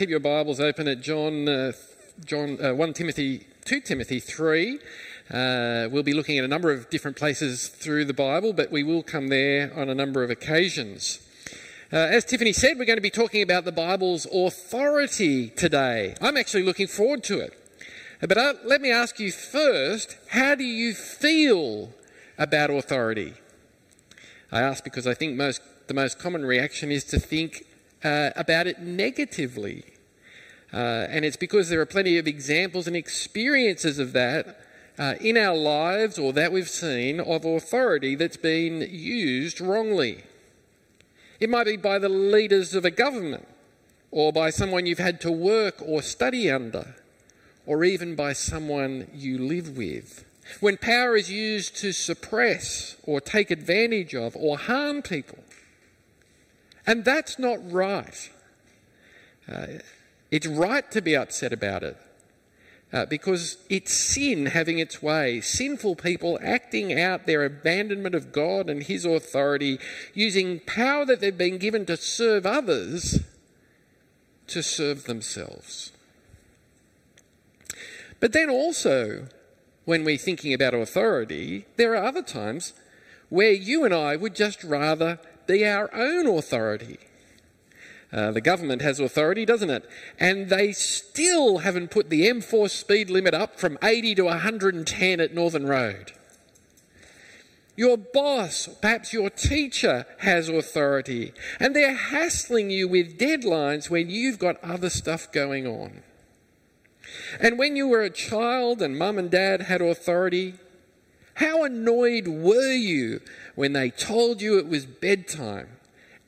Keep your Bibles open at John, uh, John uh, 1 Timothy, 2 Timothy 3. Uh, we'll be looking at a number of different places through the Bible, but we will come there on a number of occasions. Uh, as Tiffany said, we're going to be talking about the Bible's authority today. I'm actually looking forward to it. But uh, let me ask you first how do you feel about authority? I ask because I think most, the most common reaction is to think uh, about it negatively. Uh, and it's because there are plenty of examples and experiences of that uh, in our lives or that we've seen of authority that's been used wrongly. It might be by the leaders of a government or by someone you've had to work or study under or even by someone you live with. When power is used to suppress or take advantage of or harm people, and that's not right. Uh, it's right to be upset about it uh, because it's sin having its way. Sinful people acting out their abandonment of God and His authority, using power that they've been given to serve others to serve themselves. But then also, when we're thinking about authority, there are other times where you and I would just rather be our own authority. Uh, the government has authority, doesn't it? And they still haven't put the M4 speed limit up from 80 to 110 at Northern Road. Your boss, perhaps your teacher, has authority, and they're hassling you with deadlines when you've got other stuff going on. And when you were a child and mum and dad had authority, how annoyed were you when they told you it was bedtime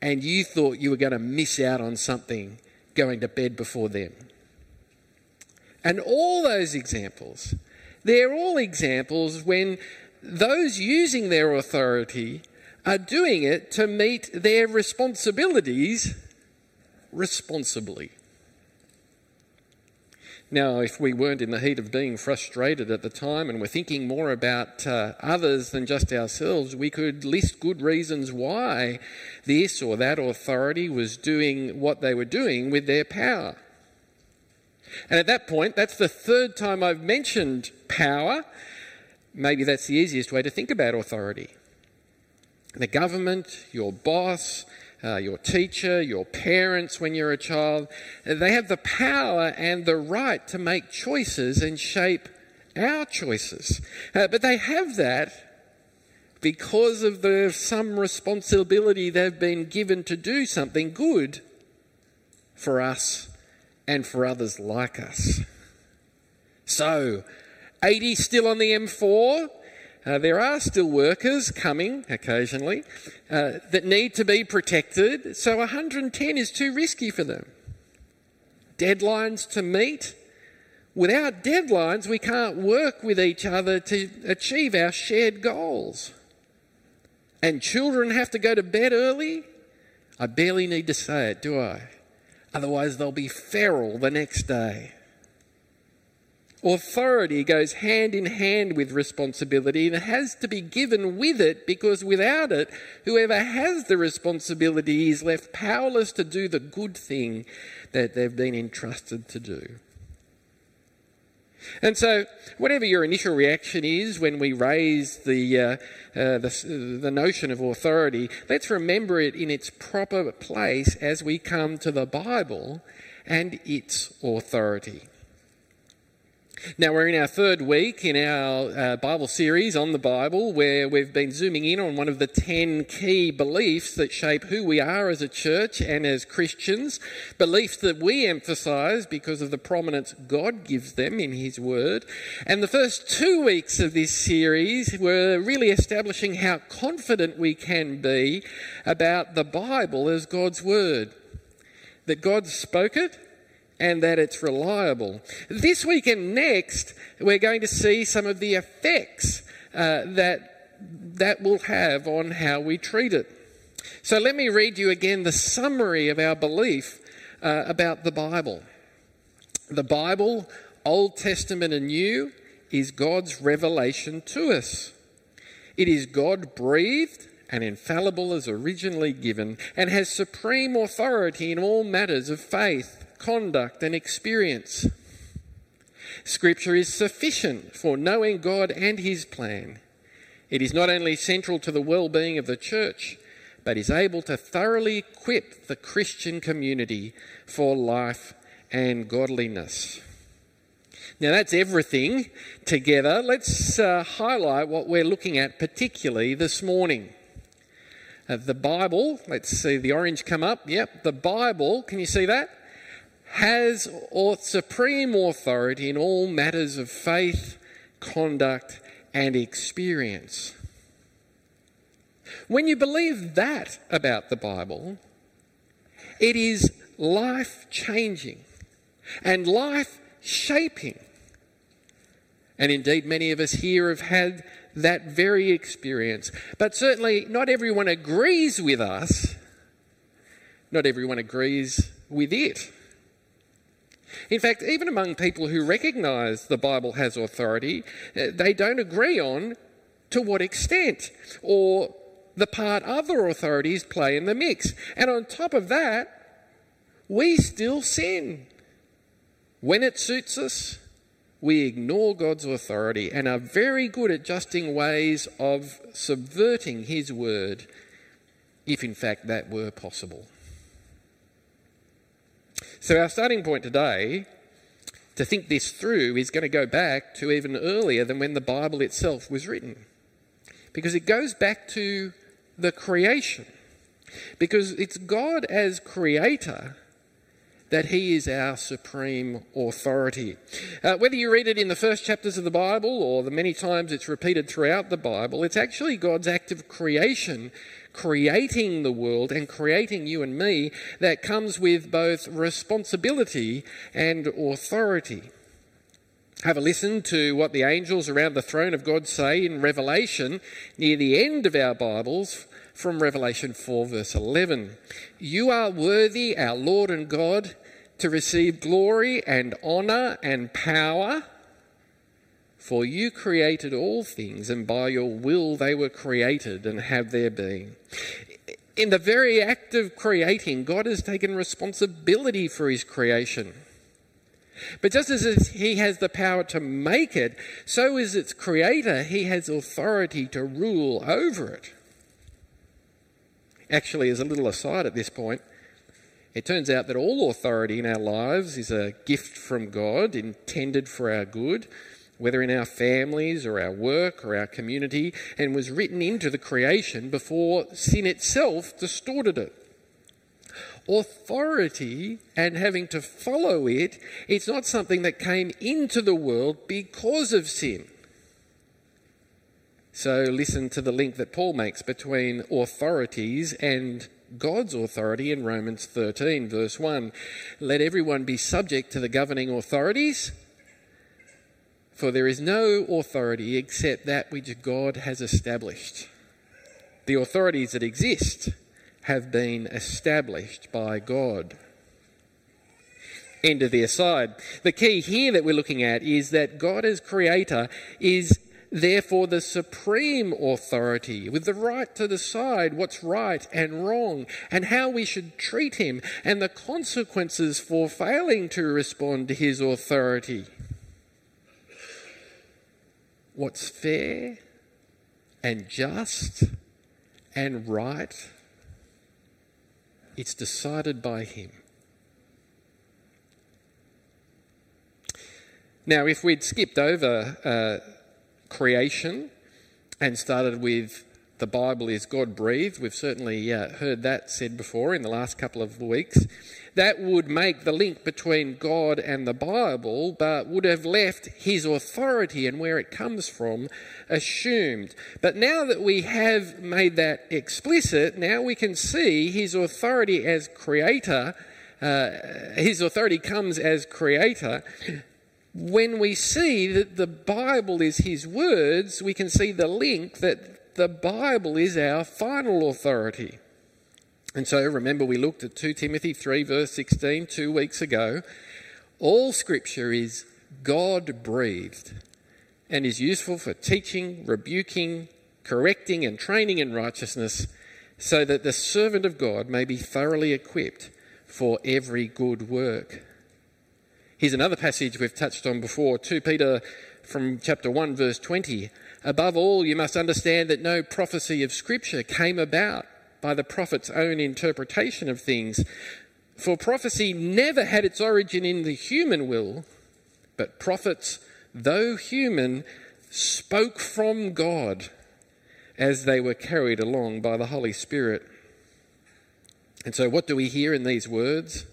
and you thought you were going to miss out on something going to bed before them? And all those examples, they're all examples when those using their authority are doing it to meet their responsibilities responsibly. Now, if we weren't in the heat of being frustrated at the time and were thinking more about uh, others than just ourselves, we could list good reasons why this or that authority was doing what they were doing with their power. And at that point, that's the third time I've mentioned power. Maybe that's the easiest way to think about authority. The government, your boss, uh, your teacher, your parents when you're a child. They have the power and the right to make choices and shape our choices. Uh, but they have that because of the, some responsibility they've been given to do something good for us and for others like us. So, 80 still on the M4. Uh, there are still workers coming occasionally uh, that need to be protected, so 110 is too risky for them. Deadlines to meet. Without deadlines, we can't work with each other to achieve our shared goals. And children have to go to bed early. I barely need to say it, do I? Otherwise, they'll be feral the next day. Authority goes hand in hand with responsibility and has to be given with it because without it, whoever has the responsibility is left powerless to do the good thing that they've been entrusted to do. And so, whatever your initial reaction is when we raise the, uh, uh, the, the notion of authority, let's remember it in its proper place as we come to the Bible and its authority. Now, we're in our third week in our uh, Bible series on the Bible, where we've been zooming in on one of the 10 key beliefs that shape who we are as a church and as Christians. Beliefs that we emphasize because of the prominence God gives them in His Word. And the first two weeks of this series were really establishing how confident we can be about the Bible as God's Word. That God spoke it and that it's reliable. This week and next, we're going to see some of the effects uh, that that will have on how we treat it. So let me read you again the summary of our belief uh, about the Bible. The Bible, Old Testament and New, is God's revelation to us. It is God breathed and infallible as originally given, and has supreme authority in all matters of faith conduct, and experience. Scripture is sufficient for knowing God and His plan. It is not only central to the well being of the church, but is able to thoroughly equip the Christian community for life and godliness. Now, that's everything together. Let's uh, highlight what we're looking at particularly this morning. Uh, the Bible, let's see the orange come up. Yep, the Bible, can you see that? Has supreme authority in all matters of faith, conduct, and experience. When you believe that about the Bible, it is life changing and life shaping. And indeed, many of us here have had that very experience. But certainly, not everyone agrees with us, not everyone agrees with it. In fact, even among people who recognise the Bible has authority, uh, they don't agree on to what extent or the part other authorities play in the mix. And on top of that, we still sin. When it suits us, we ignore God's authority and are very good at adjusting ways of subverting His word, if in fact that were possible. So, our starting point today to think this through is going to go back to even earlier than when the Bible itself was written. Because it goes back to the creation. Because it's God as creator that He is our supreme authority. Uh, whether you read it in the first chapters of the Bible or the many times it's repeated throughout the Bible, it's actually God's act of creation, creating the world and creating you and me, that comes with both responsibility and authority. Have a listen to what the angels around the throne of God say in Revelation near the end of our Bibles from Revelation 4, verse 11. You are worthy, our Lord and God, to receive glory and honour and power, for you created all things, and by your will they were created and have their being. In the very act of creating, God has taken responsibility for his creation. But just as he has the power to make it, so is its creator, he has authority to rule over it. Actually, as a little aside at this point, it turns out that all authority in our lives is a gift from God intended for our good, whether in our families or our work or our community, and was written into the creation before sin itself distorted it authority and having to follow it, it's not something that came into the world because of sin. So listen to the link that Paul makes between authorities and God's authority in Romans 13, verse 1. Let everyone be subject to the governing authorities, for there is no authority except that which God has established. The authorities that exist have been established by God. End of the aside. The key here that we're looking at is that God as creator is therefore the supreme authority with the right to decide what's right and wrong and how we should treat him and the consequences for failing to respond to his authority. What's fair and just and right it's decided by Him. Now, if we'd skipped over uh, creation and started with the Bible is God breathed, we've certainly uh, heard that said before in the last couple of weeks that would make the link between God and the Bible, but would have left his authority and where it comes from assumed. But now that we have made that explicit, now we can see his authority as creator. Uh, his authority comes as creator. When we see that the Bible is his words, we can see the link that the Bible is our final authority. And so remember, we looked at 2 Timothy 3, verse 16, two weeks ago. All scripture is God breathed and is useful for teaching, rebuking, correcting, and training in righteousness, so that the servant of God may be thoroughly equipped for every good work. Here's another passage we've touched on before 2 Peter from chapter 1, verse 20. Above all, you must understand that no prophecy of Scripture came about by the prophet's own interpretation of things. For prophecy never had its origin in the human will, but prophets, though human, spoke from God as they were carried along by the Holy Spirit. And so, what do we hear in these words?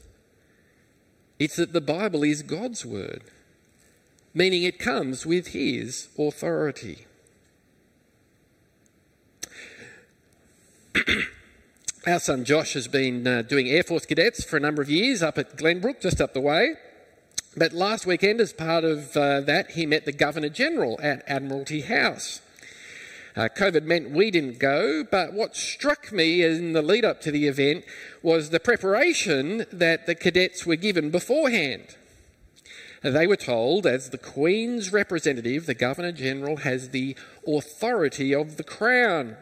It's that the Bible is God's word, meaning it comes with His authority. Our son Josh has been uh, doing Air Force cadets for a number of years up at Glenbrook, just up the way. But last weekend, as part of uh, that, he met the Governor General at Admiralty House. Uh, COVID meant we didn't go, but what struck me in the lead up to the event was the preparation that the cadets were given beforehand. They were told, as the Queen's representative, the Governor General has the authority of the Crown.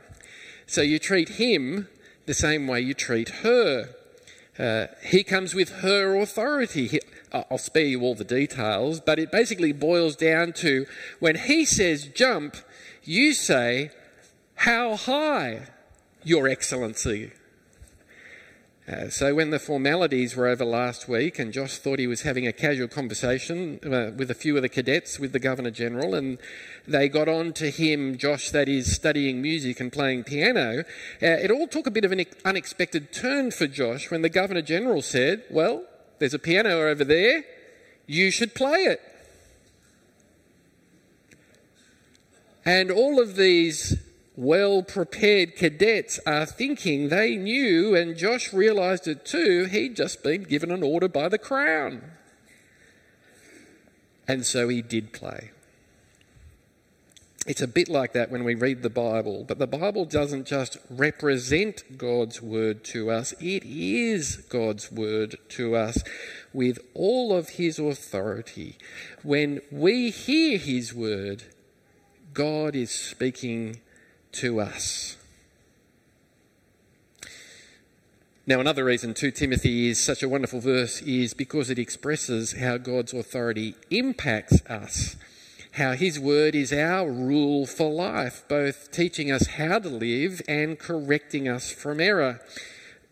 So you treat him the same way you treat her. Uh, he comes with her authority. He, I'll spare you all the details, but it basically boils down to when he says jump, you say, How high, Your Excellency? Uh, so, when the formalities were over last week, and Josh thought he was having a casual conversation uh, with a few of the cadets with the Governor General, and they got on to him, Josh, that is studying music and playing piano, uh, it all took a bit of an unexpected turn for Josh when the Governor General said, Well, there's a piano over there. You should play it. And all of these well prepared cadets are thinking they knew, and Josh realised it too, he'd just been given an order by the Crown. And so he did play. It's a bit like that when we read the Bible, but the Bible doesn't just represent God's word to us, it is God's word to us with all of his authority. When we hear his word, God is speaking to us. Now, another reason 2 Timothy is such a wonderful verse is because it expresses how God's authority impacts us how His Word is our rule for life, both teaching us how to live and correcting us from error.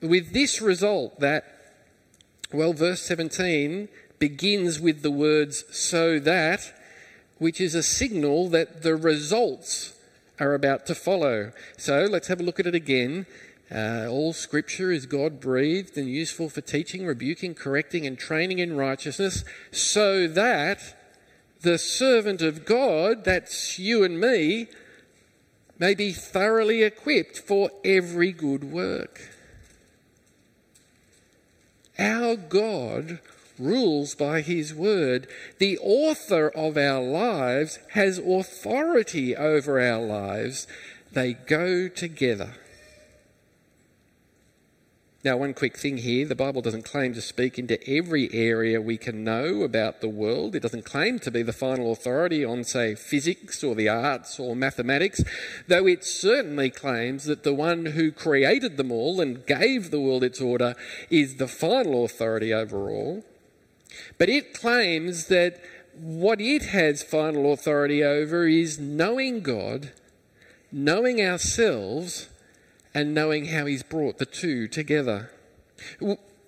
With this result that, well, verse 17 begins with the words, so that, which is a signal that the results are about to follow. So let's have a look at it again. Uh, all scripture is God breathed and useful for teaching, rebuking, correcting, and training in righteousness, so that the servant of God, that's you and me, may be thoroughly equipped for every good work. Our God rules by his word. The author of our lives has authority over our lives. They go together. Now, one quick thing here the Bible doesn't claim to speak into every area we can know about the world. It doesn't claim to be the final authority on, say, physics or the arts or mathematics, though it certainly claims that the one who created them all and gave the world its order is the final authority over all. But it claims that what it has final authority over is knowing God, knowing ourselves, and knowing how he's brought the two together.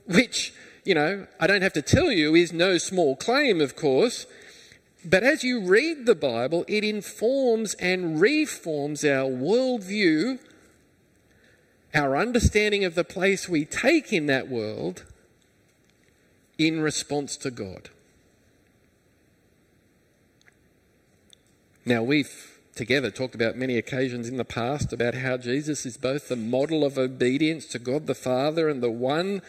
Which, you know, I don't have to tell you is no small claim, of course. But as you read the Bible, it informs and reforms our worldview, our understanding of the place we take in that world in response to God. Now, we've together talked about many occasions in the past about how Jesus is both the model of obedience to God the Father and the one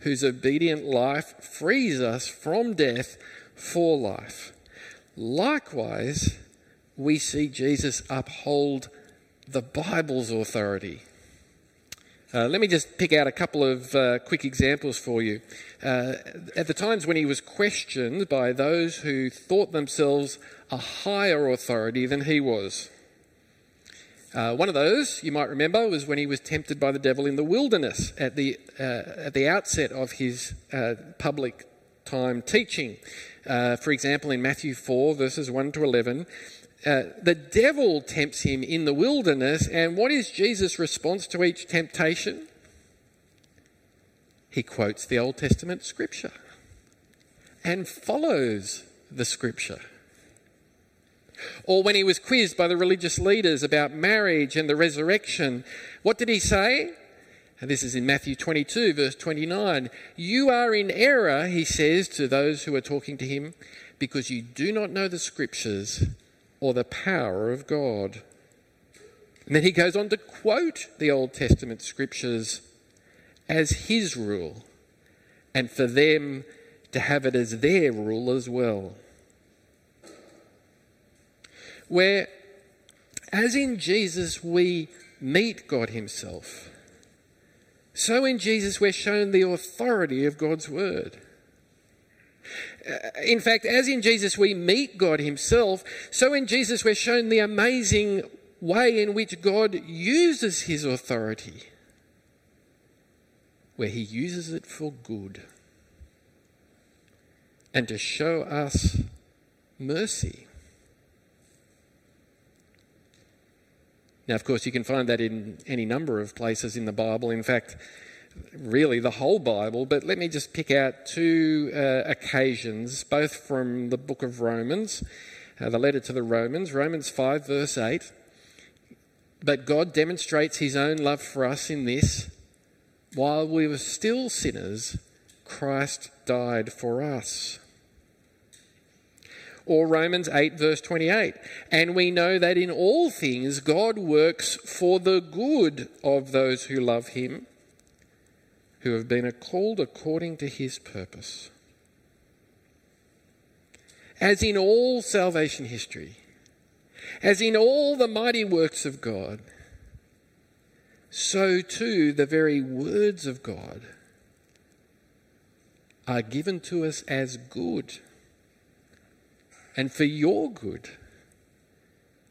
whose obedient life frees us from death for life. Likewise, we see Jesus uphold the Bible's authority. Uh, let me just pick out a couple of uh, quick examples for you. Uh, at the times when he was questioned by those who thought themselves a higher authority than he was. Uh, one of those, you might remember, was when he was tempted by the devil in the wilderness at the, uh, at the outset of his uh, public time teaching. For example, in Matthew 4, verses 1 to 11, uh, the devil tempts him in the wilderness, and what is Jesus' response to each temptation? He quotes the Old Testament scripture and follows the scripture. Or when he was quizzed by the religious leaders about marriage and the resurrection, what did he say? And this is in Matthew 22, verse 29. You are in error, he says to those who are talking to him, because you do not know the scriptures or the power of God. And then he goes on to quote the Old Testament scriptures as his rule, and for them to have it as their rule as well. Where, as in Jesus, we meet God Himself, so in Jesus we're shown the authority of God's Word. In fact, as in Jesus we meet God Himself, so in Jesus we're shown the amazing way in which God uses His authority, where He uses it for good and to show us mercy. Now, of course, you can find that in any number of places in the Bible. In fact, really the whole Bible. But let me just pick out two uh, occasions, both from the book of Romans, uh, the letter to the Romans, Romans 5, verse 8. But God demonstrates his own love for us in this while we were still sinners, Christ died for us or Romans 8, verse 28. And we know that in all things God works for the good of those who love him, who have been called according to his purpose. As in all salvation history, as in all the mighty works of God, so too the very words of God are given to us as good and for your good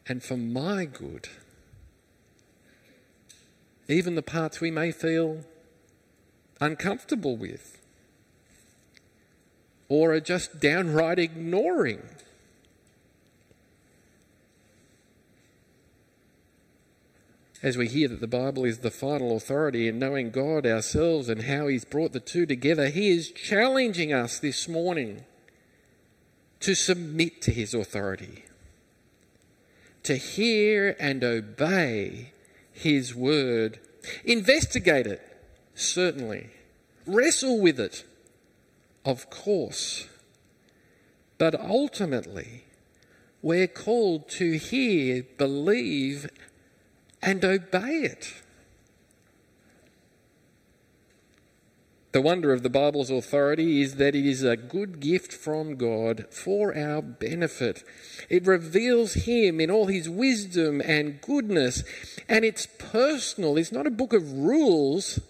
and for my good. Even the parts we may feel uncomfortable with or are just downright ignoring. As we hear that the Bible is the final authority in knowing God ourselves and how He's brought the two together, He is challenging us this morning to submit to his authority, to hear and obey his word. Investigate it, certainly. Wrestle with it, of course. But ultimately, we're called to hear, believe, and obey it. The wonder of the Bible's authority is that it is a good gift from God for our benefit. It reveals Him in all His wisdom and goodness, and it's personal. It's not a book of rules,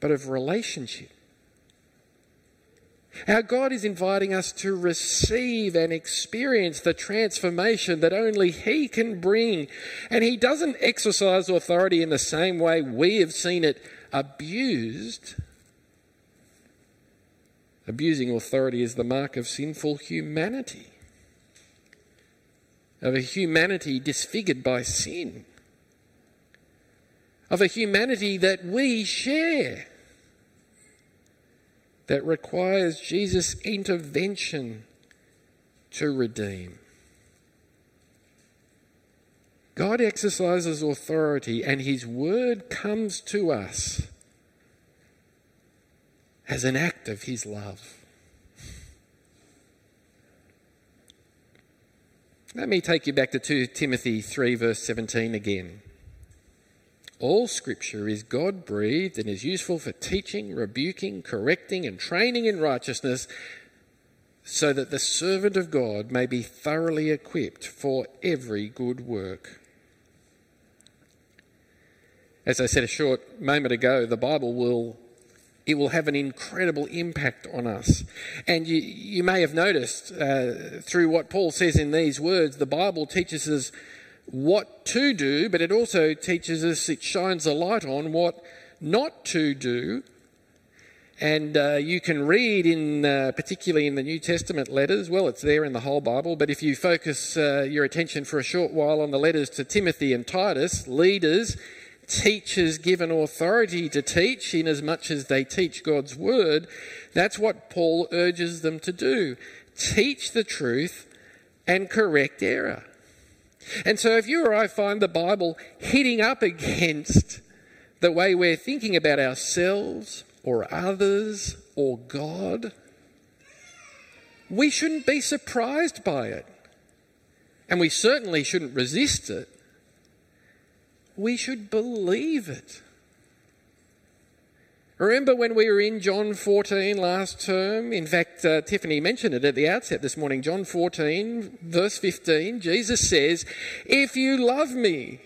but of relationship. Our God is inviting us to receive and experience the transformation that only He can bring. And He doesn't exercise authority in the same way we have seen it abused. Abusing authority is the mark of sinful humanity, of a humanity disfigured by sin, of a humanity that we share, that requires Jesus' intervention to redeem. God exercises authority and his word comes to us as an act of his love. Let me take you back to 2 Timothy 3, verse 17 again. All scripture is God breathed and is useful for teaching, rebuking, correcting, and training in righteousness, so that the servant of God may be thoroughly equipped for every good work. As I said a short moment ago, the Bible will it will have an incredible impact on us. And you, you may have noticed uh, through what Paul says in these words, the Bible teaches us what to do, but it also teaches us, it shines a light on what not to do. And uh, you can read in, uh, particularly in the New Testament letters, well, it's there in the whole Bible, but if you focus uh, your attention for a short while on the letters to Timothy and Titus, leaders, teachers given authority to teach, in as much as they teach God's word, that's what Paul urges them to do. Teach the truth and correct error. And so if you or I find the Bible hitting up against the way we're thinking about ourselves or others or God, we shouldn't be surprised by it. And we certainly shouldn't resist it. We should believe it. Remember when we were in John 14 last term? In fact, uh, Tiffany mentioned it at the outset this morning. John 14, verse 15, Jesus says, If you love me,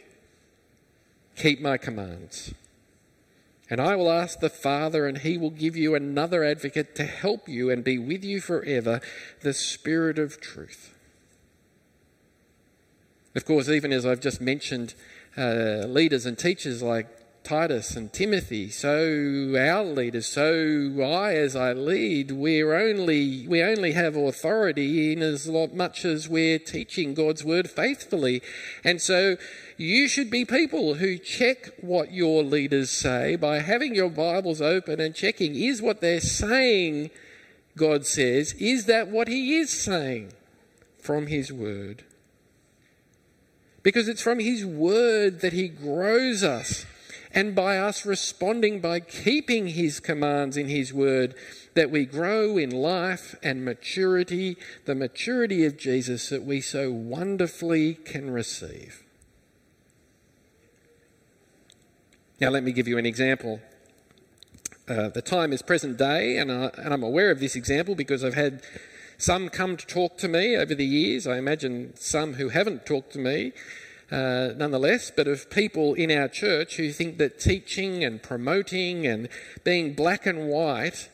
keep my commands. And I will ask the Father, and he will give you another advocate to help you and be with you forever, the Spirit of truth. Of course, even as I've just mentioned, uh, leaders and teachers like Titus and Timothy, so our leaders, so I as I lead, we're only, we only have authority in as much as we're teaching God's word faithfully. And so you should be people who check what your leaders say by having your Bibles open and checking is what they're saying, God says, is that what He is saying from His Word? Because it's from His Word that He grows us and by us responding by keeping His commands in His Word, that we grow in life and maturity, the maturity of Jesus that we so wonderfully can receive. Now, let me give you an example. Uh, the time is present day, and, uh, and I'm aware of this example because I've had some come to talk to me over the years. I imagine some who haven't talked to me uh, nonetheless, but of people in our church who think that teaching and promoting and being black and white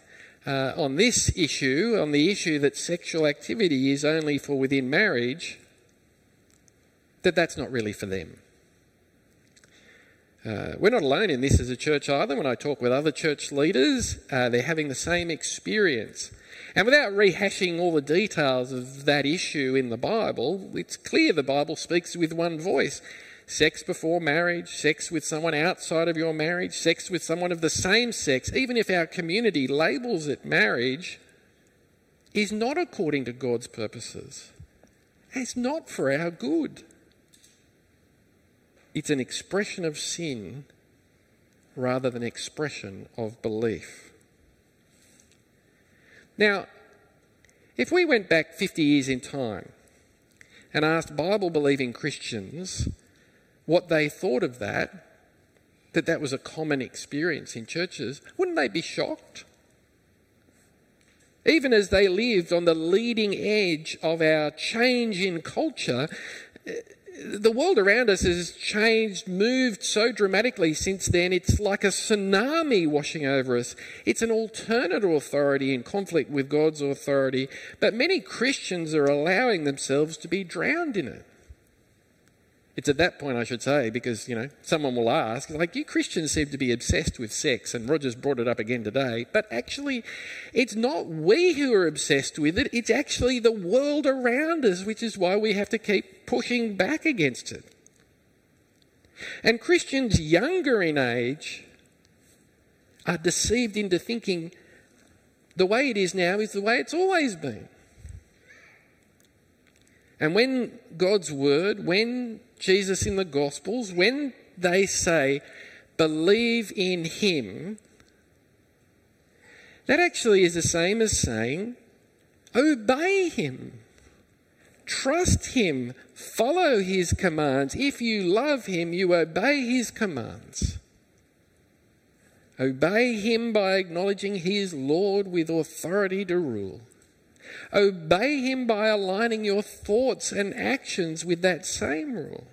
uh, on this issue, on the issue that sexual activity is only for within marriage, that that's not really for them. Uh, we're not alone in this as a church either. When I talk with other church leaders, uh, they're having the same experience. And without rehashing all the details of that issue in the Bible, it's clear the Bible speaks with one voice. Sex before marriage, sex with someone outside of your marriage, sex with someone of the same sex, even if our community labels it marriage, is not according to God's purposes. It's not for our good. It's an expression of sin rather than expression of belief. Now, if we went back 50 years in time and asked Bible believing Christians what they thought of that, that that was a common experience in churches, wouldn't they be shocked? Even as they lived on the leading edge of our change in culture, the world around us has changed, moved so dramatically since then. It's like a tsunami washing over us. It's an alternate authority in conflict with God's authority, but many Christians are allowing themselves to be drowned in it. It's at that point, I should say, because, you know, someone will ask, like, you Christians seem to be obsessed with sex, and Roger's brought it up again today, but actually, it's not we who are obsessed with it, it's actually the world around us, which is why we have to keep pushing back against it. And Christians younger in age are deceived into thinking the way it is now is the way it's always been. And when God's word, when Jesus in the Gospels, when they say, believe in him, that actually is the same as saying, obey him, trust him, follow his commands. If you love him, you obey his commands. Obey him by acknowledging he is Lord with authority to rule. Obey Him by aligning your thoughts and actions with that same rule.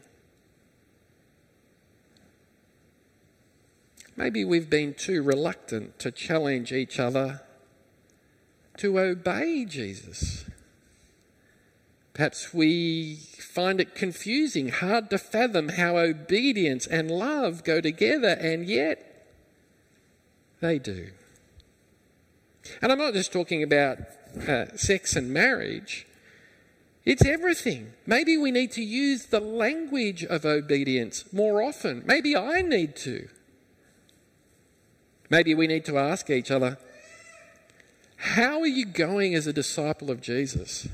Maybe we've been too reluctant to challenge each other to obey Jesus. Perhaps we find it confusing, hard to fathom how obedience and love go together, and yet they do. And I'm not just talking about uh, sex and marriage, it's everything. Maybe we need to use the language of obedience more often. Maybe I need to. Maybe we need to ask each other, how are you going as a disciple of Jesus?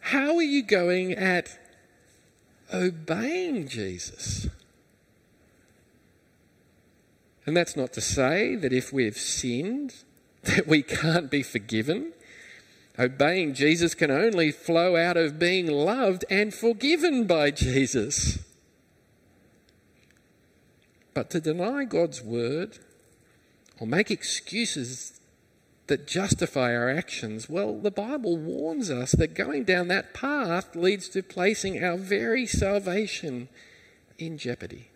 How are you going at obeying Jesus? And that's not to say that if we've sinned, that we can't be forgiven. Obeying Jesus can only flow out of being loved and forgiven by Jesus. But to deny God's word or make excuses that justify our actions, well, the Bible warns us that going down that path leads to placing our very salvation in jeopardy.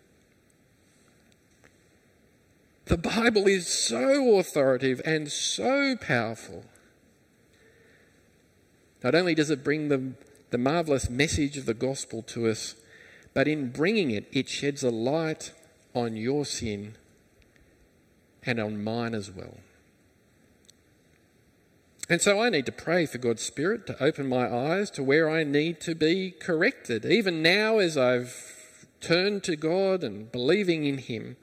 The Bible is so authoritative and so powerful. Not only does it bring the, the marvelous message of the gospel to us, but in bringing it, it sheds a light on your sin and on mine as well. And so I need to pray for God's Spirit to open my eyes to where I need to be corrected. Even now, as I've turned to God and believing in Him,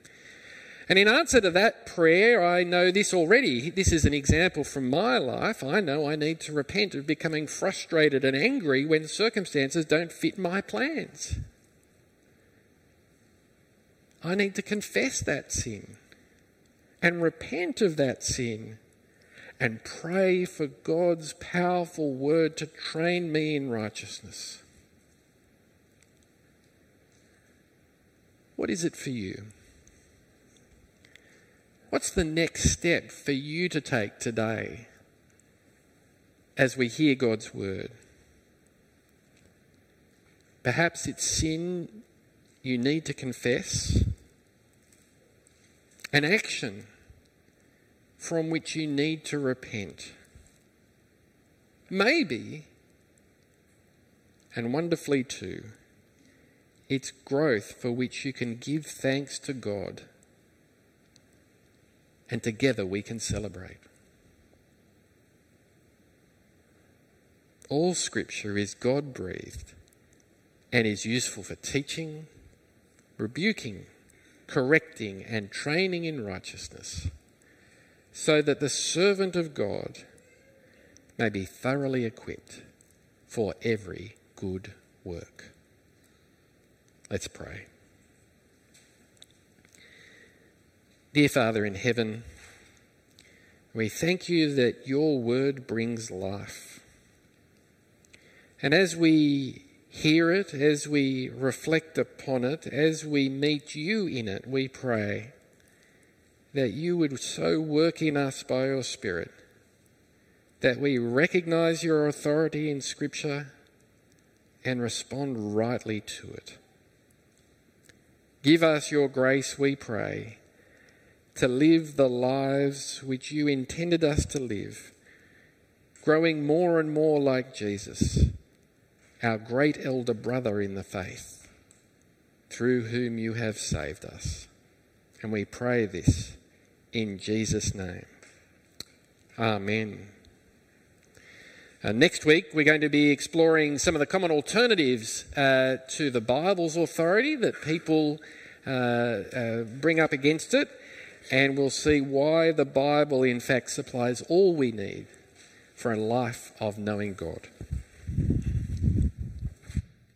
and in answer to that prayer, I know this already. This is an example from my life. I know I need to repent of becoming frustrated and angry when circumstances don't fit my plans. I need to confess that sin and repent of that sin and pray for God's powerful word to train me in righteousness. What is it for you? What's the next step for you to take today as we hear God's word? Perhaps it's sin you need to confess, an action from which you need to repent. Maybe, and wonderfully too, it's growth for which you can give thanks to God and together we can celebrate. All scripture is God breathed and is useful for teaching, rebuking, correcting, and training in righteousness, so that the servant of God may be thoroughly equipped for every good work. Let's pray. Dear Father in heaven, we thank you that your word brings life. And as we hear it, as we reflect upon it, as we meet you in it, we pray that you would so work in us by your Spirit that we recognize your authority in Scripture and respond rightly to it. Give us your grace, we pray to live the lives which you intended us to live, growing more and more like Jesus, our great elder brother in the faith, through whom you have saved us. And we pray this in Jesus' name. Amen. Uh, next week, we're going to be exploring some of the common alternatives uh, to the Bible's authority that people uh, uh bring up against it and we'll see why the Bible, in fact, supplies all we need for a life of knowing God.